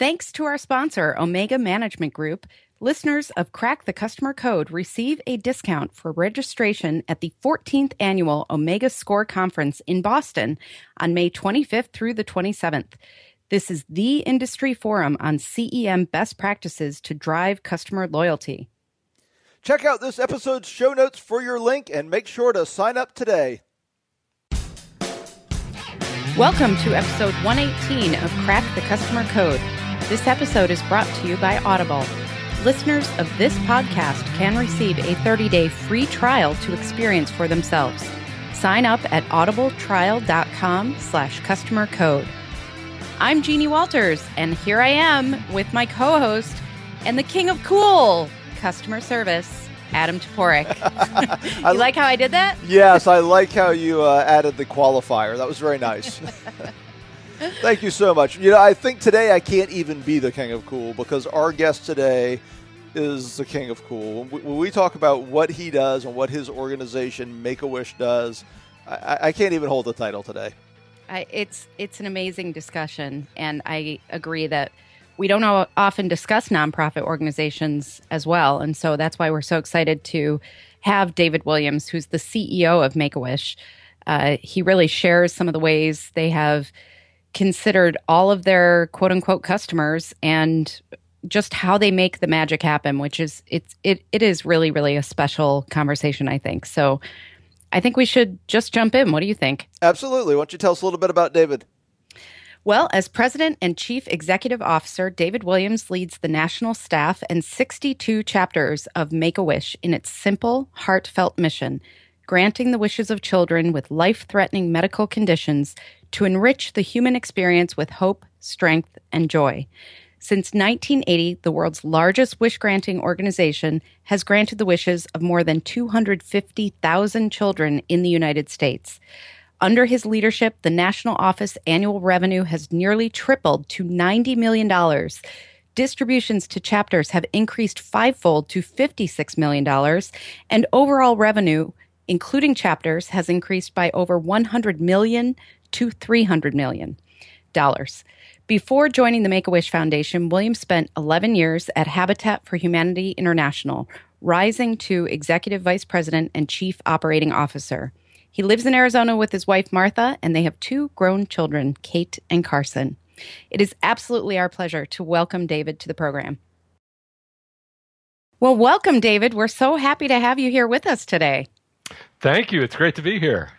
Thanks to our sponsor, Omega Management Group, listeners of Crack the Customer Code receive a discount for registration at the 14th annual Omega Score Conference in Boston on May 25th through the 27th. This is the industry forum on CEM best practices to drive customer loyalty. Check out this episode's show notes for your link and make sure to sign up today. Welcome to episode 118 of Crack the Customer Code. This episode is brought to you by Audible. Listeners of this podcast can receive a 30-day free trial to experience for themselves. Sign up at audibletrial.com slash customer code. I'm Jeannie Walters, and here I am with my co-host and the king of cool customer service, Adam Toporek. you like how I did that? Yes, I like how you uh, added the qualifier. That was very nice. Thank you so much. You know, I think today I can't even be the king of cool because our guest today is the king of cool. When we talk about what he does and what his organization Make a Wish does, I, I, can't even hold the title today. I, it's it's an amazing discussion, and I agree that we don't often discuss nonprofit organizations as well, and so that's why we're so excited to have David Williams, who's the CEO of Make a Wish. Uh, he really shares some of the ways they have considered all of their quote unquote customers and just how they make the magic happen, which is it's it it is really really a special conversation, I think. So, I think we should just jump in. What do you think? Absolutely. Why don't you tell us a little bit about David? Well, as president and chief executive officer, David Williams leads the national staff and 62 chapters of Make a Wish in its simple, heartfelt mission, granting the wishes of children with life threatening medical conditions to enrich the human experience with hope, strength, and joy. Since 1980, the world's largest wish granting organization has granted the wishes of more than 250,000 children in the United States. Under his leadership, the national office annual revenue has nearly tripled to $90 million. Distributions to chapters have increased fivefold to $56 million, and overall revenue, including chapters, has increased by over 100 million to $300 million. Before joining the Make a Wish Foundation, Williams spent 11 years at Habitat for Humanity International, rising to executive vice president and chief operating officer. He lives in Arizona with his wife, Martha, and they have two grown children, Kate and Carson. It is absolutely our pleasure to welcome David to the program. Well, welcome, David. We're so happy to have you here with us today. Thank you. It's great to be here.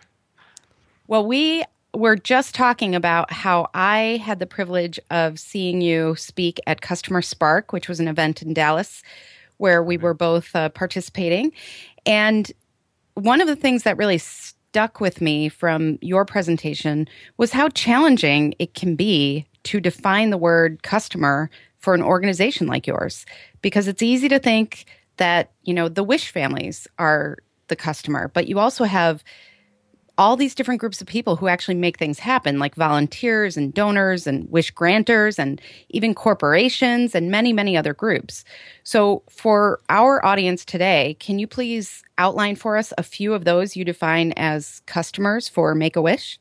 Well, we were just talking about how I had the privilege of seeing you speak at Customer Spark, which was an event in Dallas where we were both uh, participating. And one of the things that really stuck with me from your presentation was how challenging it can be to define the word customer for an organization like yours because it's easy to think that you know the wish families are the customer but you also have all these different groups of people who actually make things happen, like volunteers and donors and wish granters and even corporations and many, many other groups. So, for our audience today, can you please outline for us a few of those you define as customers for Make a Wish?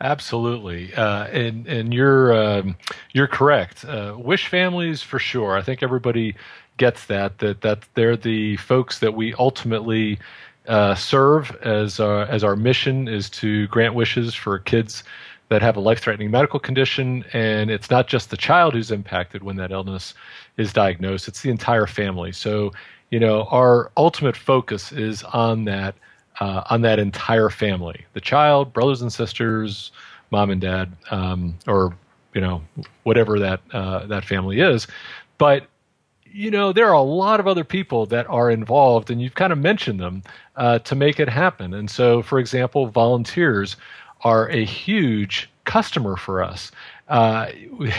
Absolutely, uh, and and you're um, you're correct. Uh, wish families for sure. I think everybody gets that that that they're the folks that we ultimately uh, serve as our, as our mission is to grant wishes for kids that have a life-threatening medical condition, and it's not just the child who's impacted when that illness is diagnosed; it's the entire family. So, you know, our ultimate focus is on that uh, on that entire family: the child, brothers and sisters, mom and dad, um, or you know, whatever that uh, that family is. But you know, there are a lot of other people that are involved, and you've kind of mentioned them uh, to make it happen. And so, for example, volunteers are a huge customer for us. Uh,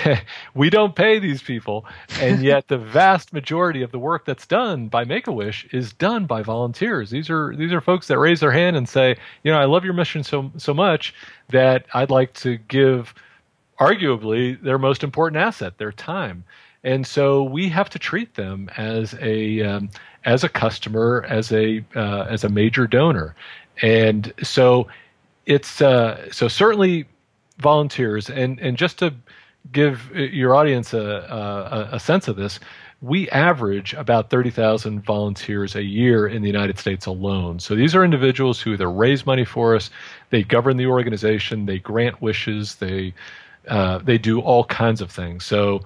we don't pay these people, and yet the vast majority of the work that's done by Make a Wish is done by volunteers. These are these are folks that raise their hand and say, you know, I love your mission so so much that I'd like to give, arguably, their most important asset, their time and so we have to treat them as a um, as a customer, as a uh, as a major donor, and so it's uh, so certainly volunteers, and and just to give your audience a, a, a sense of this, we average about 30,000 volunteers a year in the United States alone. So these are individuals who either raise money for us, they govern the organization, they grant wishes, they uh, they do all kinds of things. So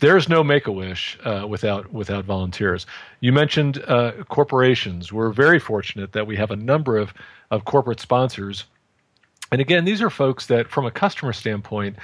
there's no Make a Wish uh, without without volunteers. You mentioned uh, corporations. We're very fortunate that we have a number of of corporate sponsors, and again, these are folks that, from a customer standpoint,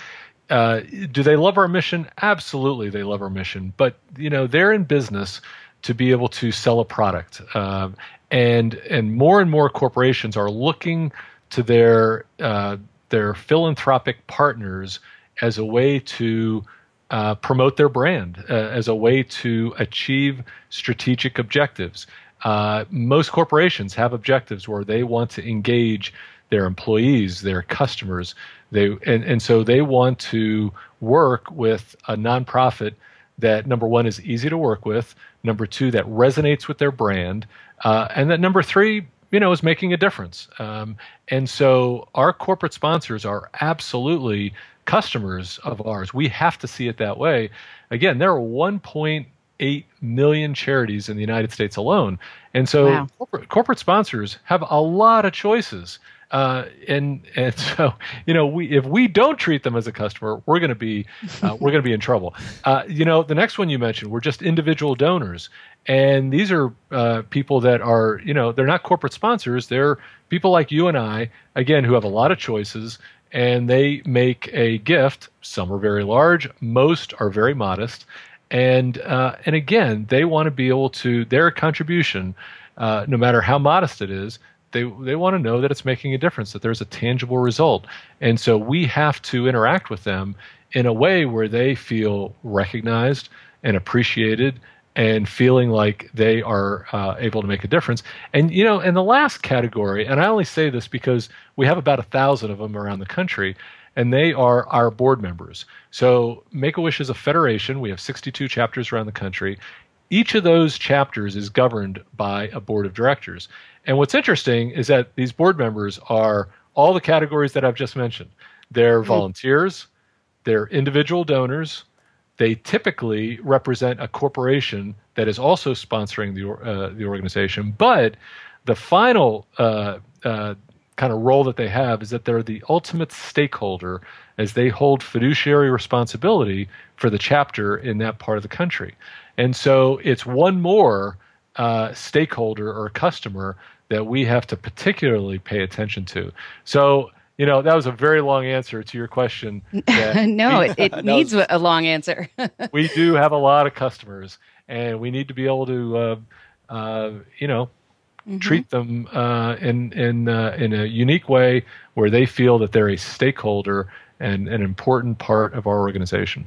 uh, do they love our mission? Absolutely, they love our mission. But you know, they're in business to be able to sell a product, uh, and and more and more corporations are looking to their uh, their philanthropic partners as a way to uh, promote their brand uh, as a way to achieve strategic objectives. Uh, most corporations have objectives where they want to engage their employees, their customers. They and, and so they want to work with a nonprofit that number one is easy to work with, number two that resonates with their brand, uh, and that number three you know is making a difference. Um, and so our corporate sponsors are absolutely customers of ours. We have to see it that way. Again, there are 1.8 million charities in the United States alone. And so wow. corporate, corporate sponsors have a lot of choices. Uh, and and so you know we if we don't treat them as a customer, we're going to be uh, we're going to be in trouble. Uh, you know the next one you mentioned, we're just individual donors, and these are uh, people that are you know they're not corporate sponsors. They're people like you and I again who have a lot of choices and they make a gift. Some are very large, most are very modest, and uh, and again, they want to be able to their contribution, uh, no matter how modest it is. They, they want to know that it's making a difference, that there's a tangible result. And so we have to interact with them in a way where they feel recognized and appreciated and feeling like they are uh, able to make a difference. And you know, in the last category, and I only say this because we have about a thousand of them around the country, and they are our board members. So Make a Wish is a federation. We have 62 chapters around the country. Each of those chapters is governed by a board of directors. And what's interesting is that these board members are all the categories that I've just mentioned. They're mm-hmm. volunteers, they're individual donors, they typically represent a corporation that is also sponsoring the uh, the organization. But the final uh, uh, kind of role that they have is that they're the ultimate stakeholder as they hold fiduciary responsibility for the chapter in that part of the country. And so it's one more uh, stakeholder or customer that we have to particularly pay attention to. So you know that was a very long answer to your question. no, we, it, it needs was, a long answer. we do have a lot of customers, and we need to be able to, uh, uh, you know, mm-hmm. treat them uh, in in uh, in a unique way where they feel that they're a stakeholder and an important part of our organization.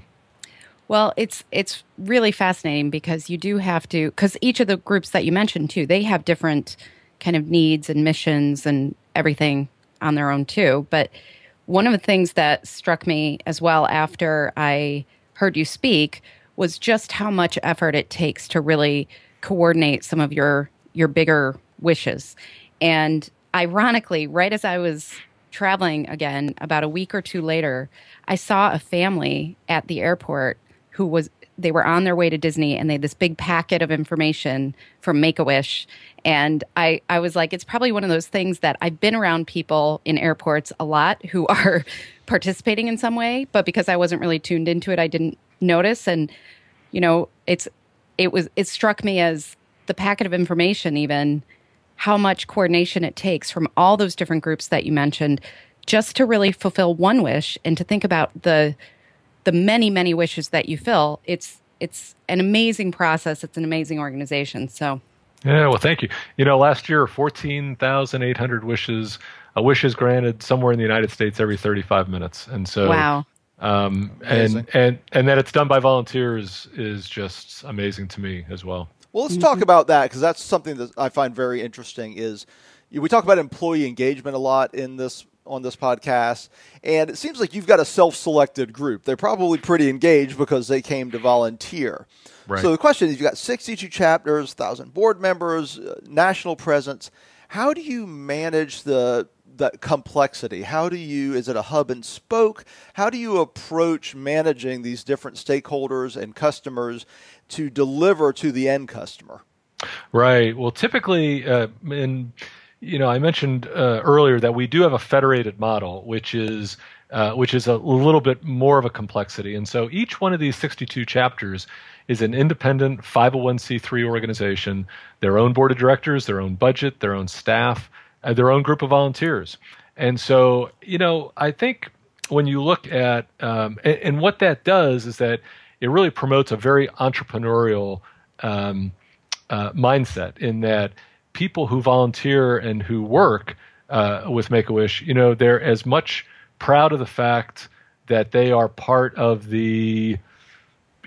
Well, it's it's really fascinating because you do have to because each of the groups that you mentioned too, they have different kind of needs and missions and everything on their own too. But one of the things that struck me as well after I heard you speak was just how much effort it takes to really coordinate some of your your bigger wishes. And ironically, right as I was traveling again about a week or two later, I saw a family at the airport who was they were on their way to Disney and they had this big packet of information from Make a Wish. And I, I was like, it's probably one of those things that I've been around people in airports a lot who are participating in some way, but because I wasn't really tuned into it, I didn't notice. And, you know, it's, it was, it struck me as the packet of information, even how much coordination it takes from all those different groups that you mentioned just to really fulfill one wish and to think about the the many many wishes that you fill it's it's an amazing process. It's an amazing organization. So yeah well thank you. You know last year 14,800 wishes a wish is granted somewhere in the United States every 35 minutes. And so wow. um, and and and that it's done by volunteers is just amazing to me as well. Well let's mm-hmm. talk about that because that's something that I find very interesting is we talk about employee engagement a lot in this on this podcast, and it seems like you've got a self-selected group. They're probably pretty engaged because they came to volunteer. Right. So the question is, you've got 62 chapters, thousand board members, uh, national presence. How do you manage the that complexity? How do you, is it a hub and spoke? How do you approach managing these different stakeholders and customers to deliver to the end customer? Right. Well, typically, uh, in you know, I mentioned uh, earlier that we do have a federated model, which is uh, which is a little bit more of a complexity. And so each one of these 62 chapters is an independent 501c3 organization, their own board of directors, their own budget, their own staff, uh, their own group of volunteers. And so, you know, I think when you look at, um, and, and, what that does is that it really promotes a very entrepreneurial um, uh, mindset in that people who volunteer and who work uh, with Make a Wish, you know, they're as much proud of the fact that they are part of the,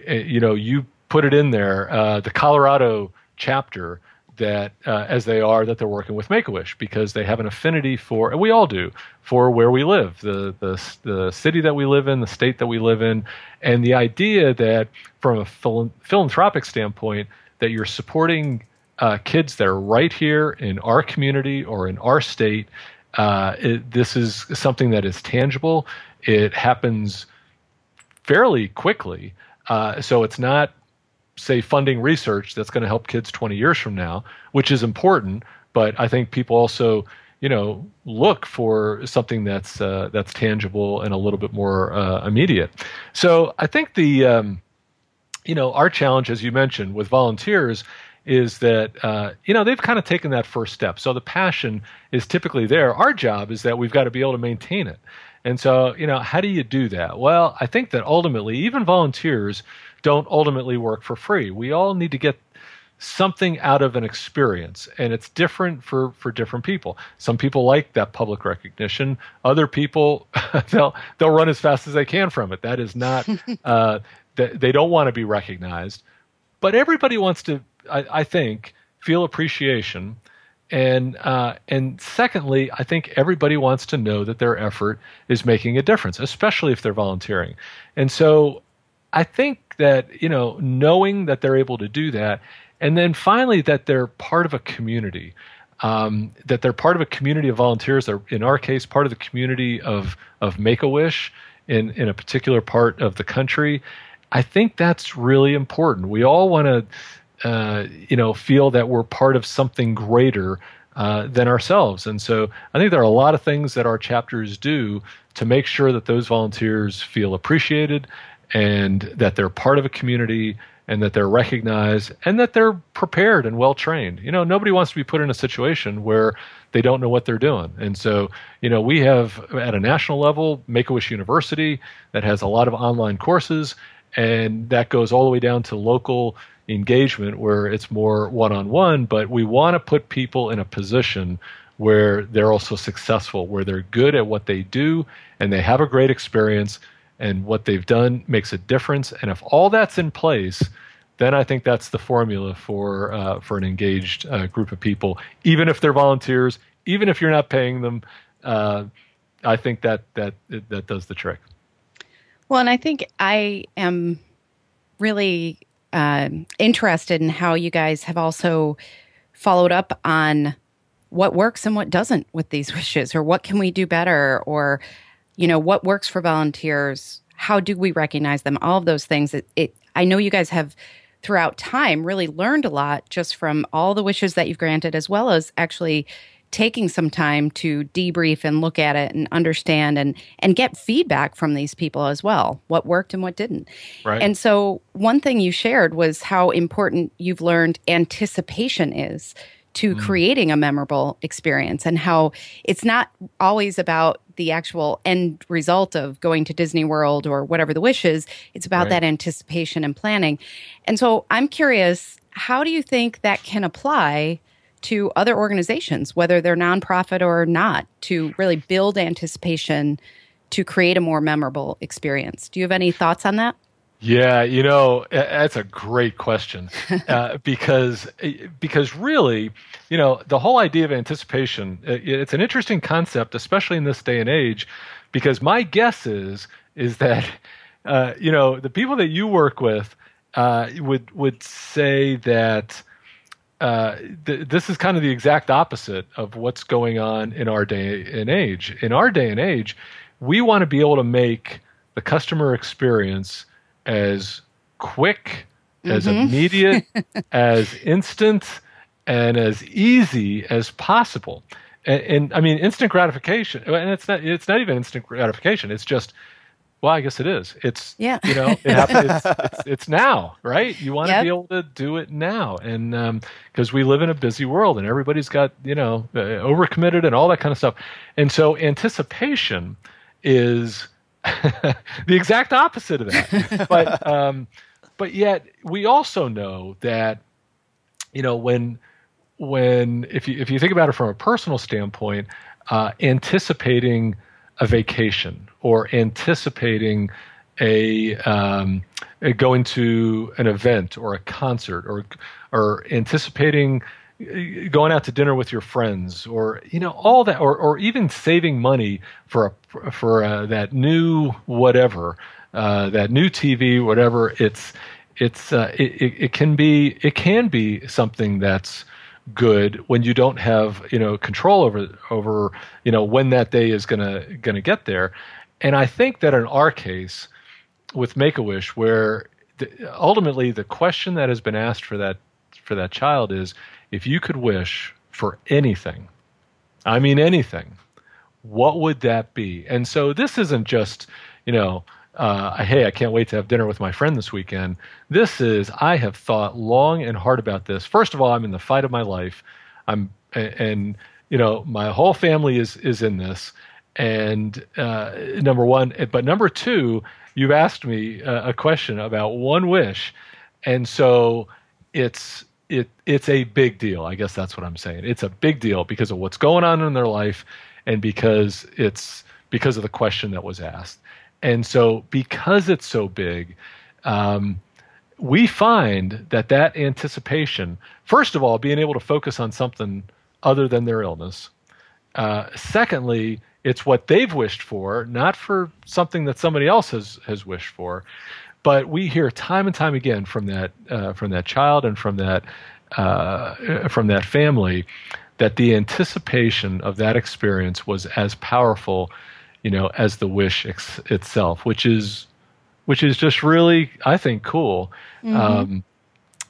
eh, you know, you put it in there, uh, the Colorado chapter that uh, as they are that they're working with Make a Wish because they have an affinity for, and we all do, for where we live, the the the city that we live in, the state that we live in, and the idea that from a phil- philanthropic standpoint that you're supporting uh, kids that are right here in our community or in our state uh, it, this is something that is tangible. It happens fairly quickly. Uh, so it's not, say, funding research that's going to help kids 20 years from now, which is important. But I think people also, you know, look for something that's uh, that's tangible and a little bit more uh, immediate. So I think the, um, you know, our challenge, as you mentioned, with volunteers is that uh, you know they've kind of taken that first step. So the passion is typically there. Our job is that we've got to be able to maintain it. And so you know how do you do that? Well, I think that ultimately even volunteers don't ultimately work for free. We all need to get something out of an experience and it's different for for different people some people like that public recognition other people they'll they'll run as fast as they can from it that is not uh, they don't want to be recognized but everybody wants to I, I think, feel appreciation. And uh, and secondly, I think everybody wants to know that their effort is making a difference, especially if they're volunteering. And so, I think that you know, knowing that they're able to do that, and then finally that they're part of a community, um, that they're part of a community of volunteers. They're in our case part of the community of of Make a Wish in in a particular part of the country. I think that's really important. We all want to uh, you know, feel that we're part of something greater uh, than ourselves. And so I think there are a lot of things that our chapters do to make sure that those volunteers feel appreciated and that they're part of a community and that they're recognized and that they're prepared and well trained. You know, nobody wants to be put in a situation where they don't know what they're doing. And so, you know, we have at a national level Make a Wish University that has a lot of online courses, and that goes all the way down to local engagement where it's more one on one, but we want to put people in a position where they're also successful, where they're good at what they do and they have a great experience and what they've done makes a difference. And if all that's in place, then I think that's the formula for uh, for an engaged uh, group of people, even if they're volunteers, even if you're not paying them. Uh, I think that that that does the trick. Well, and I think I am really uh, interested in how you guys have also followed up on what works and what doesn't with these wishes, or what can we do better, or you know what works for volunteers. How do we recognize them? All of those things. It, it I know you guys have throughout time really learned a lot just from all the wishes that you've granted, as well as actually taking some time to debrief and look at it and understand and and get feedback from these people as well what worked and what didn't right. and so one thing you shared was how important you've learned anticipation is to mm. creating a memorable experience and how it's not always about the actual end result of going to Disney World or whatever the wish is. It's about right. that anticipation and planning. And so I'm curious, how do you think that can apply to other organizations, whether they're nonprofit or not, to really build anticipation to create a more memorable experience. Do you have any thoughts on that? Yeah, you know that's a great question uh, because because really, you know, the whole idea of anticipation it's an interesting concept, especially in this day and age, because my guess is is that uh, you know the people that you work with uh, would would say that uh, th- this is kind of the exact opposite of what's going on in our day and age. In our day and age, we want to be able to make the customer experience as quick, mm-hmm. as immediate, as instant, and as easy as possible. And, and, I mean, instant gratification, and it's not it's not even instant gratification. It's just well, I guess it is. It's yeah. you know, it happens, it's, it's, it's, now, right? You want yep. to be able to do it now, and because um, we live in a busy world, and everybody's got you know uh, overcommitted and all that kind of stuff, and so anticipation is the exact opposite of that. but um, but yet we also know that you know when when if you if you think about it from a personal standpoint, uh, anticipating a vacation or anticipating a, um, a, going to an event or a concert or or anticipating uh, going out to dinner with your friends or you know all that or or even saving money for a for a, that new whatever uh, that new TV whatever it's it's uh, it, it, it can be it can be something that's good when you don't have you know control over over you know when that day is gonna gonna get there. And i think that in our case with make a wish where the, ultimately the question that has been asked for that for that child is if you could wish for anything i mean anything what would that be? And so this isn't just you know uh, hey, I can't wait to have dinner with my friend this weekend. This is, I have thought long and hard about this. First of all, I'm in the fight of my life. I'm, and, you know, my whole family is, is in this. And uh, number one, but number two, you've asked me a, a question about one wish. And so it's, it, it's a big deal. I guess that's what I'm saying. It's a big deal because of what's going on in their life and because it's because of the question that was asked. And so, because it's so big, um, we find that that anticipation, first of all, being able to focus on something other than their illness. Uh, secondly, it's what they've wished for, not for something that somebody else has has wished for. But we hear time and time again from that uh, from that child and from that uh, from that family that the anticipation of that experience was as powerful you know, as the wish ex- itself, which is which is just really, I think, cool. Mm-hmm. Um,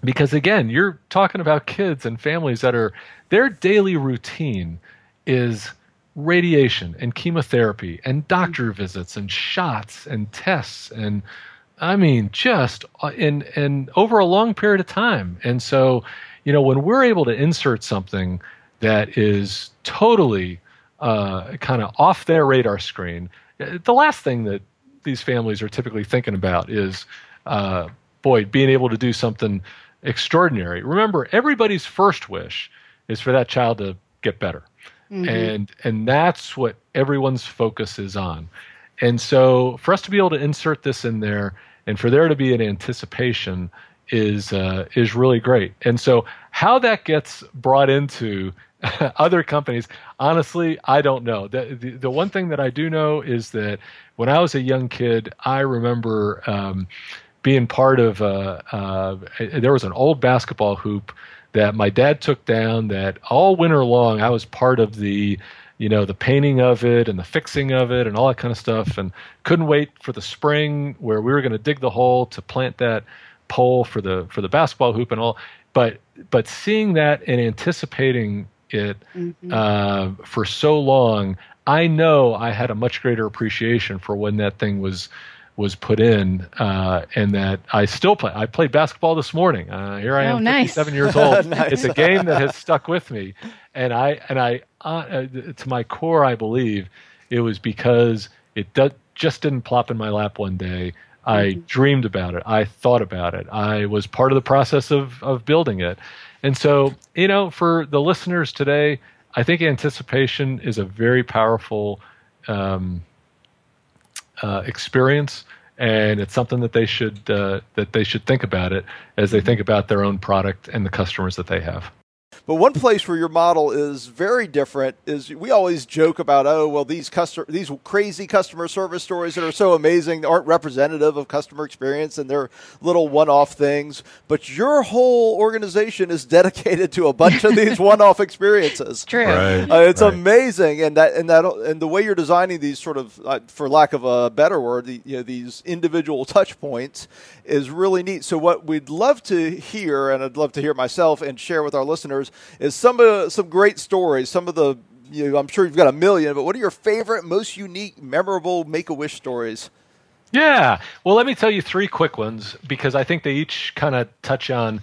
because again, you're talking about kids and families that are their daily routine is radiation and chemotherapy and doctor mm-hmm. visits and shots and tests and I mean just uh, in and over a long period of time. And so, you know, when we're able to insert something that is totally uh, kind of off their radar screen. The last thing that these families are typically thinking about is, uh, boy, being able to do something extraordinary. Remember, everybody's first wish is for that child to get better, mm-hmm. and and that's what everyone's focus is on. And so, for us to be able to insert this in there, and for there to be an anticipation, is uh, is really great. And so, how that gets brought into other companies, honestly, I don't know. The, the, the one thing that I do know is that when I was a young kid, I remember um, being part of. Uh, uh, there was an old basketball hoop that my dad took down. That all winter long, I was part of the you know the painting of it and the fixing of it and all that kind of stuff and couldn't wait for the spring where we were going to dig the hole to plant that pole for the for the basketball hoop and all but but seeing that and anticipating it mm-hmm. uh, for so long, I know I had a much greater appreciation for when that thing was was put in, uh, and that I still play. I played basketball this morning. Uh, here I am, oh, nice. 57 years old. nice. It's a game that has stuck with me, and I and I uh, to my core, I believe it was because it do, just didn't plop in my lap one day. I mm-hmm. dreamed about it. I thought about it. I was part of the process of of building it, and so, you know, for the listeners today, I think anticipation is a very powerful um, uh, experience, and it's something that they should uh, that they should think about it as they think about their own product and the customers that they have. But one place where your model is very different is we always joke about, oh, well, these customer, these crazy customer service stories that are so amazing aren't representative of customer experience and they're little one-off things. But your whole organization is dedicated to a bunch of these one-off experiences. True. Right. Uh, it's right. amazing, and that and that and the way you're designing these sort of, uh, for lack of a better word, the, you know, these individual touch points is really neat. So what we'd love to hear, and I'd love to hear myself and share with our listeners, is some of some great stories. Some of the, you know, I'm sure you've got a million, but what are your favorite, most unique, memorable Make a Wish stories? Yeah. Well, let me tell you three quick ones because I think they each kind of touch on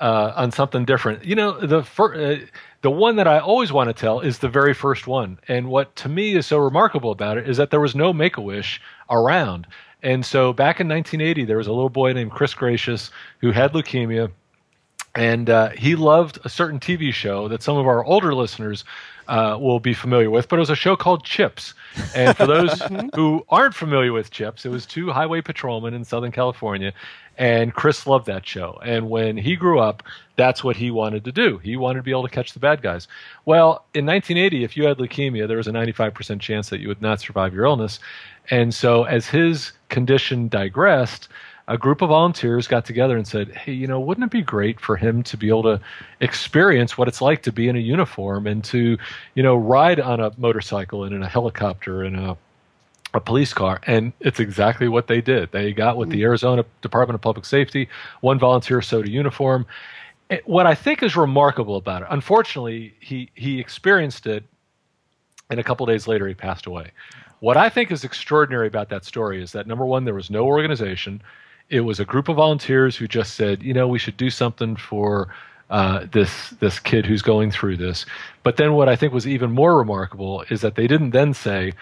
uh, on something different. You know, the fir- uh, the one that I always want to tell is the very first one, and what to me is so remarkable about it is that there was no Make a Wish around. And so back in 1980, there was a little boy named Chris Greicius who had leukemia, and uh, he loved a certain TV show that some of our older listeners uh, will be familiar with, but it was a show called CHiPs. And for those who aren't familiar with CHiPs, it was two highway patrolmen in Southern California, and Chris loved that show. And when he grew up, that's what he wanted to do. He wanted to be able to catch the bad guys. Well, in 1980, if you had leukemia, there was a 95% chance that you would not survive your illness. And so, as his condition digressed, a group of volunteers got together and said, "Hey, you know, wouldn't it be great for him to be able to experience what it's like to be in a uniform and to, you know, ride on a motorcycle and in a helicopter and a a police car? And it's exactly what they did. They got with the mm. arizona department of public safety one volunteer sewed a uniform. It- what i think is remarkable about it unfortunately he he experienced it and a couple days later he passed away. What i think is extraordinary about that story is that number one there was no organization it was a group of volunteers who just said you know we should do something for uh, this this kid who's going through this but then what i think was even more remarkable is that they didn't then say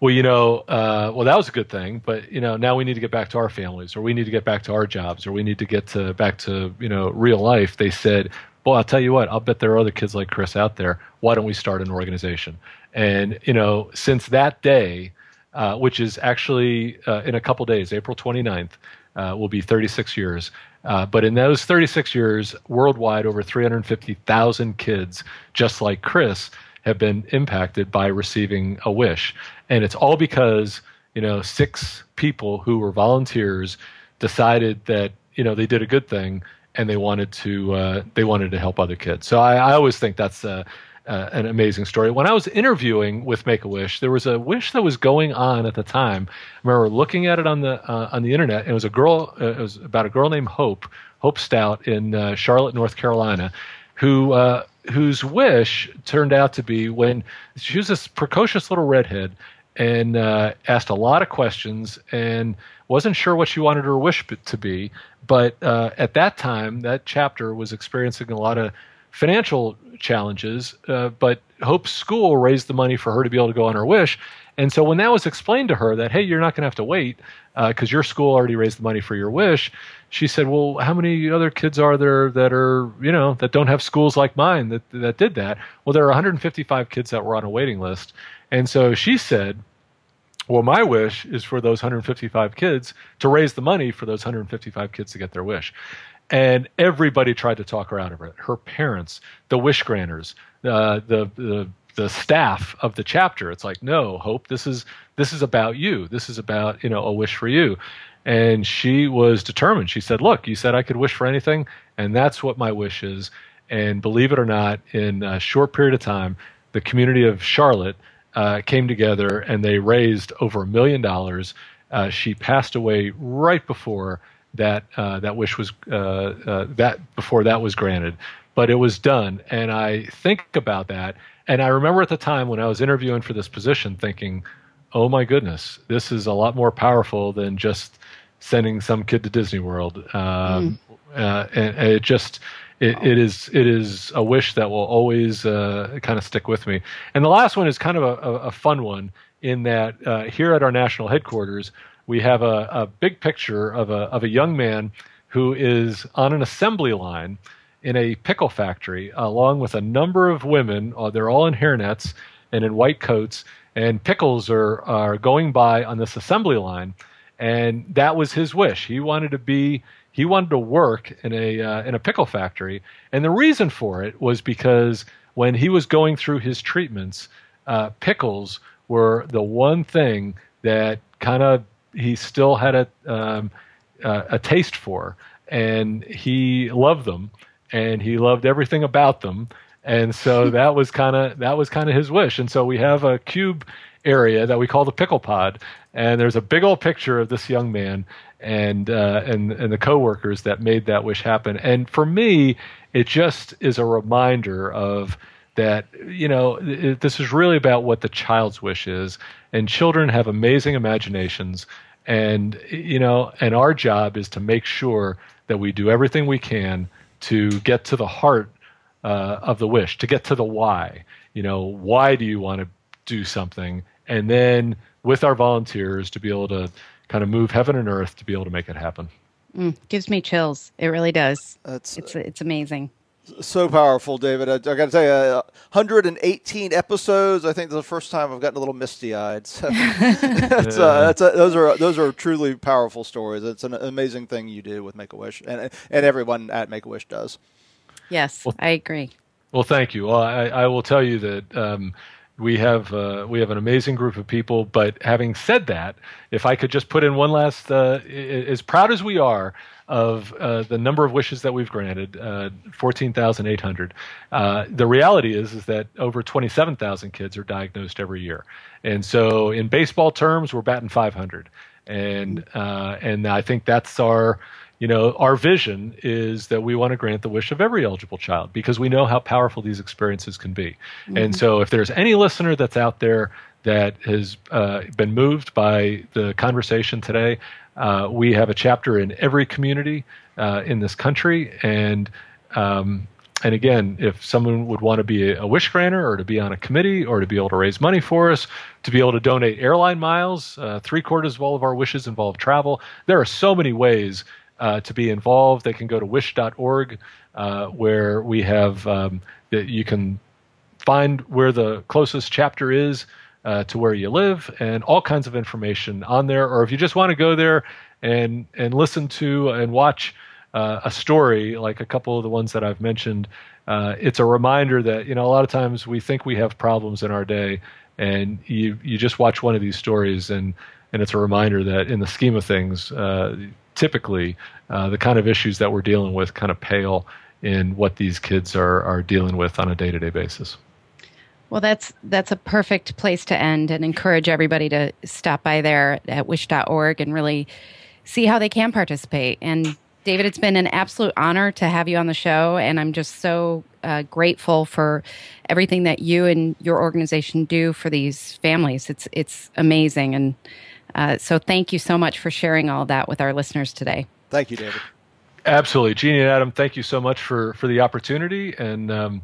well, you know, uh, well, that was a good thing, but you know, now we need to get back to our families, or we need to get back to our jobs, or we need to get to back to you know real life. They said, well, I'll tell you what, I'll bet there are other kids like Chris out there. Why don't we start an organization? And you know, since that day, uh, which is actually uh, in a couple days, April 29th, uh, will be 36 years. Uh, but in those 36 years, worldwide, over 350,000 kids, just like Chris, have been impacted by receiving a wish. And it's all because, you know, six people who were volunteers decided that, you know, they did a good thing and they wanted to uh, they wanted to help other kids. So I, I always think that's uh, uh, an amazing story. When I was interviewing with Make a Wish, there was a wish that was going on at the time. I remember looking at it on the uh, on the internet. And it was a girl. Uh, it was about a girl named Hope Hope Stout in uh, Charlotte, North Carolina, who uh, whose wish turned out to be when she was this precocious little redhead and uh, asked a lot of questions and wasn't sure what she wanted her wish to be. But uh, at that time, that chapter was experiencing a lot of financial challenges. Uh, but Hope's school raised the money for her to be able to go on her wish. And so when that was explained to her that, hey, you're not going to have to wait because your school already raised the money for your wish, she said, well, how many other kids are there that are, you know, that don't have schools like mine that, that did that? Well, there are 155 kids that were on a waiting list. And so she said, well, my wish is for those 155 kids to raise the money for those 155 kids to get their wish. And everybody tried to talk her out of it. Her parents, the wish granters, uh, the, the the staff of the chapter. It's like, no, Hope, this is this is about you. This is about you know a wish for you. And she was determined. She said, look, you said I could wish for anything, and that's what my wish is. And believe it or not, in a short period of time, the community of Charlotte uh, came together and they raised over a million dollars. Uh, she passed away right before that uh, that wish was uh, uh, that before that was granted, but it was done. And I think about that, and I remember at the time when I was interviewing for this position, thinking, "Oh my goodness, this is a lot more powerful than just sending some kid to Disney World." Um, uh, and, and it just it, it is it is a wish that will always uh, kind of stick with me. And the last one is kind of a, a, a fun one in that uh, here at our national headquarters we have a, a big picture of a of a young man who is on an assembly line in a pickle factory, along with a number of women. Uh, they're all in hairnets and in white coats, and pickles are are going by on this assembly line. and that was his wish. He wanted to be he wanted to work in a uh, in a pickle factory, and the reason for it was because when he was going through his treatments, uh, pickles were the one thing that kind of he still had a um, uh, a taste for, and he loved them, and he loved everything about them, and so that was kind of that was kind of his wish, and so we have a cube area that we call the pickle pod, and there's a big old picture of this young man and uh, and and the coworkers that made that wish happen. And for me, it just is a reminder of that you know it, this is really about what the child's wish is, and children have amazing imaginations, and you know, and our job is to make sure that we do everything we can to get to the heart uh, of the wish, to get to the why. You know, why do you want to do something, and then with our volunteers to be able to kind of move heaven and earth to be able to make it happen. Mm, gives me chills. It really does. That's, it's it's amazing. So powerful, David. I, I got to tell you, uh, 118 episodes. I think the first time I've gotten a little misty-eyed. So that's, uh, that's a, those are those are truly powerful stories. It's an amazing thing you do with Make a Wish, and and everyone at Make a Wish does. Yes, well, I agree. Well, thank you. Well, I, I will tell you that um, we have uh, we have an amazing group of people. But having said that, if I could just put in one last, uh, as proud as we are of uh, the number of wishes that we've granted, uh, fourteen thousand eight hundred. Uh, the reality is is that over twenty seven thousand kids are diagnosed every year, and so in baseball terms, we're batting five hundred, and uh, and I think that's our you know, our vision is that we want to grant the wish of every eligible child because we know how powerful these experiences can be. Mm-hmm. And so, if there's any listener that's out there that has uh, been moved by the conversation today, uh, we have a chapter in every community uh, in this country, and um, and again, if someone would want to be a, a, wish granter or to be on a committee or to be able to raise money for us, to be able to donate airline miles, uh, three quarters of all of our wishes involve travel. There are so many ways uh, to be involved, they can go to wish.org, uh, where we have um, that you can find where the closest chapter is uh, to where you live, and all kinds of information on there. Or if you just want to go there and and listen to and watch uh, a story like a couple of the ones that I've mentioned, uh, it's a reminder that you know a lot of times we think we have problems in our day, and you you just watch one of these stories and and it's a reminder that in the scheme of things, uh, typically uh, the kind of issues that we're dealing with kind of pale in what these kids are are dealing with on a day to day basis. Well, that's that's a perfect place to end, and encourage everybody to stop by there at wish.org and really see how they can participate. And David, it's been an absolute honor to have you on the show, and I'm just so uh, grateful for everything that you and your organization do for these families. It's it's amazing, and uh, so thank you so much for sharing all that with our listeners today. Thank you, David. Absolutely, Jeannie and Adam. Thank you so much for for the opportunity, and um,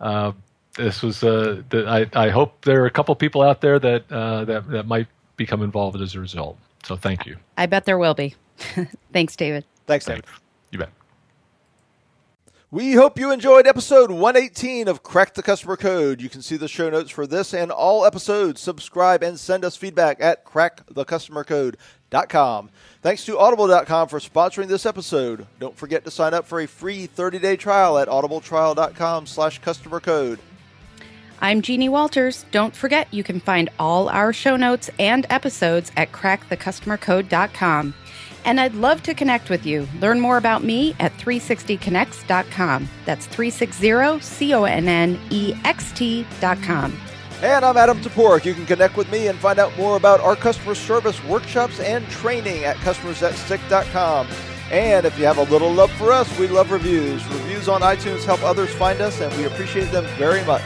uh, this was. Uh, the, I, I hope there are a couple people out there that uh, that that might become involved as a result. So thank you. I bet there will be. Thanks, David. Thanks, David. Thanks. You bet. We hope you enjoyed episode 118 of Crack the Customer Code. You can see the show notes for this and all episodes. Subscribe and send us feedback at crackthecustomercode.com. Thanks to audible.com for sponsoring this episode. Don't forget to sign up for a free 30-day trial at audibletrial.com slash customer code. I'm Jeannie Walters. Don't forget you can find all our show notes and episodes at crackthecustomercode.com. And I'd love to connect with you. Learn more about me at 360connext.com. That's 360 C O N N E X T.com. And I'm Adam Toporek. You can connect with me and find out more about our customer service workshops and training at customersthatstick.com. And if you have a little love for us, we love reviews. Reviews on iTunes help others find us, and we appreciate them very much.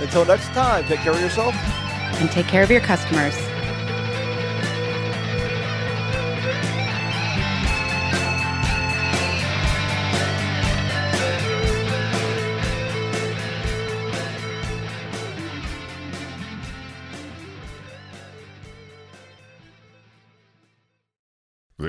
Until next time, take care of yourself and take care of your customers.